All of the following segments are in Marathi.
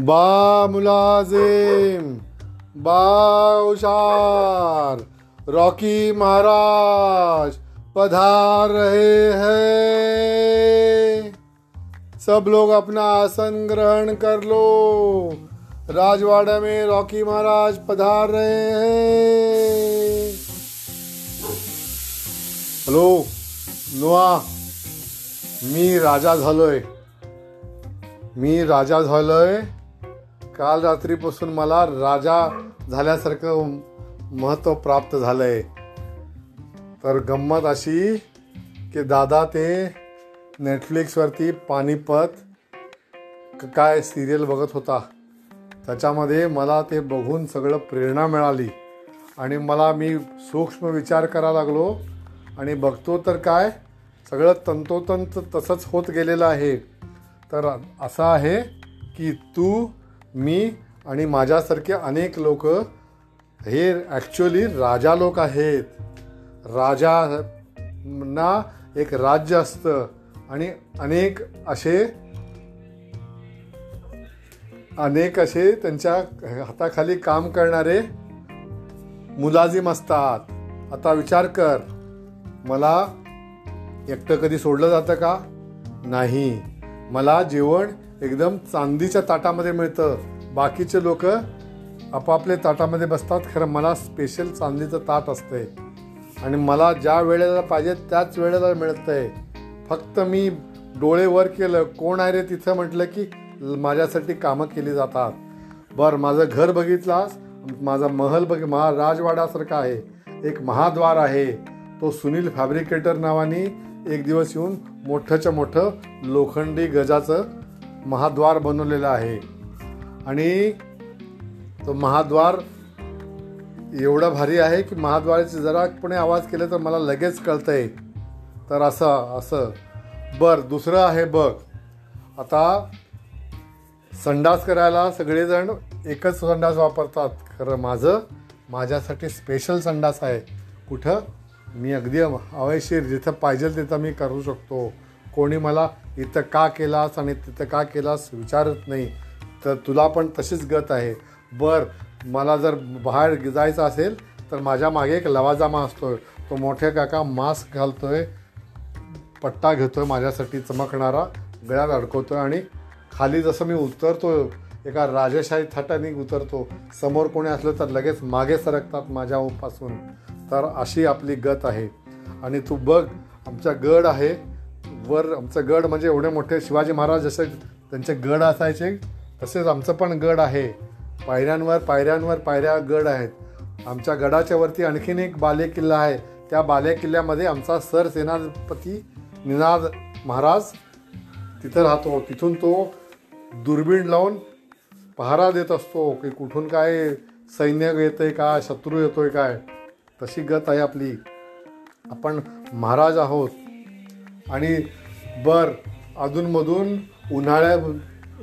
बा मुलाजिम, बा उशार रॉकी महाराज पधार रहे हैं। सब लोग अपना आसन ग्रहण कर लो। राजवाड़ा में रॉकी महाराज पधार रहे हैं। हॅलो, नुआ, मी राजा झालोय। मी राजा झालोय काल रात्रीपासून मला राजा झाल्यासारखं महत्त्व प्राप्त झालं आहे तर गंमत अशी की दादा ते नेटफ्लिक्सवरती पानिपत काय सिरियल बघत होता. त्याच्यामध्ये मला ते बघून सगळं प्रेरणा मिळाली. आणि मला मी सूक्ष्म विचार करायला लागलो. आणि बघतो तर काय सगळं तंतोतंत तसंच होत गेलेलं आहे. तर असं आहे की तू मी आणि माझ्यासारखे अनेक लोक हे ॲक्च्युली राजा लोक आहेत. राजा ना एक राज्य असतं आणि अनेक असे अनेक असे त्यांच्या हाताखाली काम करणारे मुलाजिम असतात. आता विचार कर मला एकटं कधी सोडलं जातं का? नाही. मला जेवण एकदम चांदीच्या ताटामध्ये मिळतं. बाकीचे लोक आपापले ताटामध्ये बसतात. खरं मला स्पेशल चांदीचं ताट असतंय. आणि मला ज्या वेळेला पाहिजे त्याच वेळेला मिळतंय. फक्त मी डोळे वर केलं कोण आहे रे तिथं म्हटलं की माझ्यासाठी कामं केली जातात. बरं माझं घर बघितलास? माझा महल बघ महा राजवाड्यासारखा आहे. एक महाद्वार आहे. तो सुनील फॅब्रिकेटर नावाने एक दिवस येऊन मोठंच्या मोठं लोखंडी गजाचं महाद्वार बनवलेलं आहे. आणि तो महाद्वार एवढा भारी आहे की महाद्वाराचे जरा पुणे आवाज केले तर मला लगेच कळतंय. तर असं असं. बर दुसरं आहे बघ. आता संडास करायला सगळेजण एकच संडास वापरतात. खरं माझं माझ्यासाठी स्पेशल संडास आहे. कुठं? मी अगदी हवेशीर जिथं पाहिजे तिथं मी करू शकतो. कोणी मला इथं का केलास आणि तिथं का केलास विचारत नाही तर तुला पण तशीच गत आहे. बर मला जर बाहेर जायचं असेल तर माझ्या मागे एक लवाजामा असतोय. तो मोठे काका मास्क घालतो आहे पट्टा घेतो आहे माझ्यासाठी चमकणारा गळ्यात अडकवतो आहे आणि खाली जसं मी उतरतो एका राजेशाही थाटाने उतरतो. समोर कोणी असलं तर लगेच मागे सरकतात माझ्यापासून तर अशी आपली गत आहे. आणि तू बघ आमचा गड आहे वर आमचं गड म्हणजे एवढे मोठे शिवाजी महाराज जसे त्यांचे गड असायचे तसेच आमचं पण गड आहे. पायऱ्यांवर पायऱ्यांवर पायऱ्या गड आहेत. आमच्या गडाच्या वरती आणखीन एक बाले किल्ला आहे. त्या बाले किल्ल्यामध्ये आमचा सर सेनापती निनाद महाराज तिथं राहतो. तिथून तो दुर्बीण लावून पहारा देत असतो की कुठून काय सैन्य येतं आहे का शत्रू येतो आहे काय. तशी गत आहे आपली. आपण महाराज आहोत. आणि बर अधूनमधून उन्हाळ्या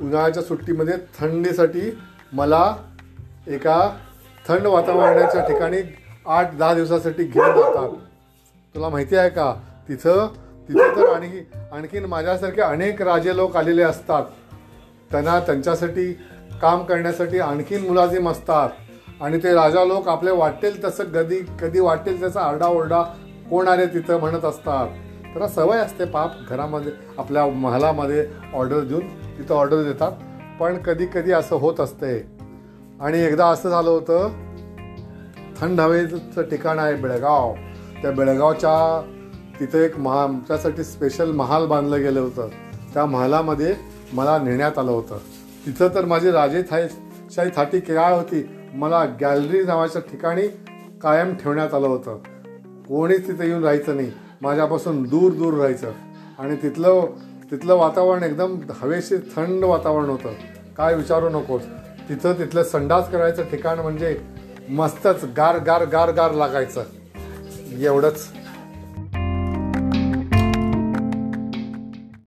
उन्हाळ्याच्या सुट्टीमध्ये थंडीसाठी मला एका थंड वातावरणाच्या ठिकाणी आठ दहा दिवसासाठी घेऊन जातात. तुला माहिती आहे का? तिथं तिथं तर आणखी आणखीन माझ्यासारखे अनेक राजे लोक आलेले असतात. त्यांना त्यांच्यासाठी काम करण्यासाठी आणखीन मुलाजिम असतात. आणि ते राजा लोक आपले वाटेल तसं कधी कधी वाटेल त्याचा आरडाओरडा कोण आले तिथं म्हणत असतात. त्याला सवय असते पाप घरामध्ये आपल्या महालामध्ये ऑर्डर देऊन तिथं ऑर्डर देतात. पण कधी कधी असं होत असते. आणि एकदा असं झालं होतं थंड हवेचं ठिकाण आहे बेळगाव. त्या बेळगावच्या तिथे एक महा आमच्यासाठी स्पेशल महाल बांधलं गेलं होतं. त्या महालामध्ये मला नेण्यात आलं होतं. तिथं तर माझी राजे थाय शाही थाटी काय होती. मला गॅलरी नावाच्या ठिकाणी कायम ठेवण्यात आलं होतं. कोणीच तिथे येऊन राहायचं नाही. माझ्यापासून दूर दूर राहायचं. आणि तिथलं तिथलं वातावरण एकदम हवेशीर थंड वातावरण होतं. काय विचारू नकोस. तिथं तिथलं संडास करायचं ठिकाण म्हणजे मस्तच गार गार गार गार लागायचं. एवढंच.